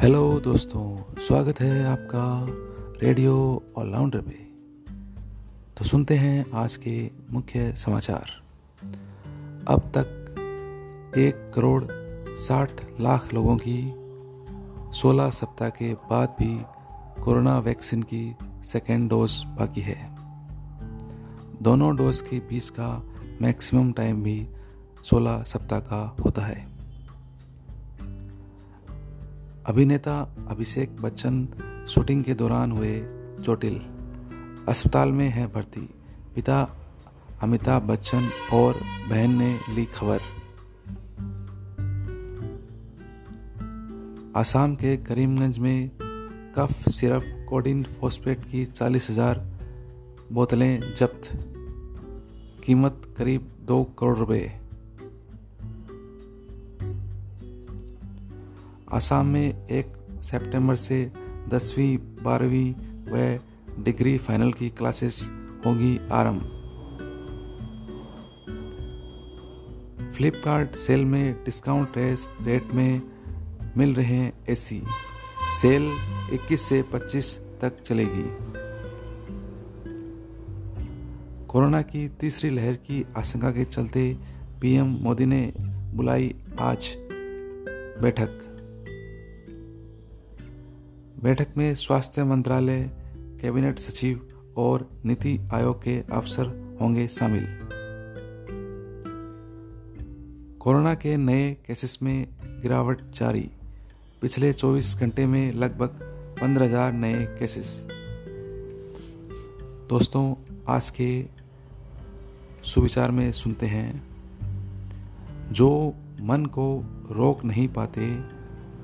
Hello दोस्तों। स्वागत है आपका रेडियो ऑलराउंडर पे। तो सुनते हैं आज के मुख्य समाचार। अब तक एक करोड़ साठ लाख लोगों की 16 सप्ताह के बाद भी कोरोना वैक्सीन की सेकेंड डोज बाकी है। दोनों डोज के बीच का मैक्सिमम टाइम भी 16 सप्ताह का होता है। अभिनेता अभिषेक बच्चन शूटिंग के दौरान हुए चोटिल अस्पताल में है भर्ती। पिता अमिताभ बच्चन और बहन ने ली खबर। आसाम के करीमगंज में कफ, सिरप, कोडिन फॉस्फेट की चालीस हज़ार बोतलें जब्त। कीमत करीब दो करोड़ रुपए। आसाम में एक सितंबर से दसवीं, बारहवीं व डिग्री फाइनल की क्लासेस होगी आरंभ। फ्लिपकार्ट सेल में डिस्काउंट रेट में मिल रहे हैं एसी। सेल 21 से 25 तक चलेगी। कोरोना की तीसरी लहर की आशंका के चलते पीएम मोदी ने बुलाई आज बैठक। बैठक में स्वास्थ्य मंत्रालय कैबिनेट सचिव और नीति आयोग के अफसर होंगे शामिल। कोरोना के नए केसेस में गिरावट जारी। पिछले 24 घंटे में लगभग 15,000 नए केसेस। दोस्तों आज के सुविचार में सुनते हैं। जो मन को रोक नहीं पाते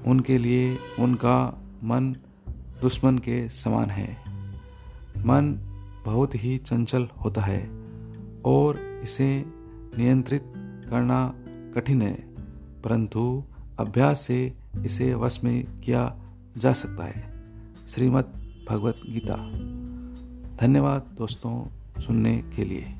उनके लिए उनका मन दुश्मन के समान है। मन बहुत ही चंचल होता है और इसे नियंत्रित करना कठिन है, परंतु अभ्यास से इसे वश में किया जा सकता है। श्रीमद् भगवत गीता। धन्यवाद दोस्तों सुनने के लिए।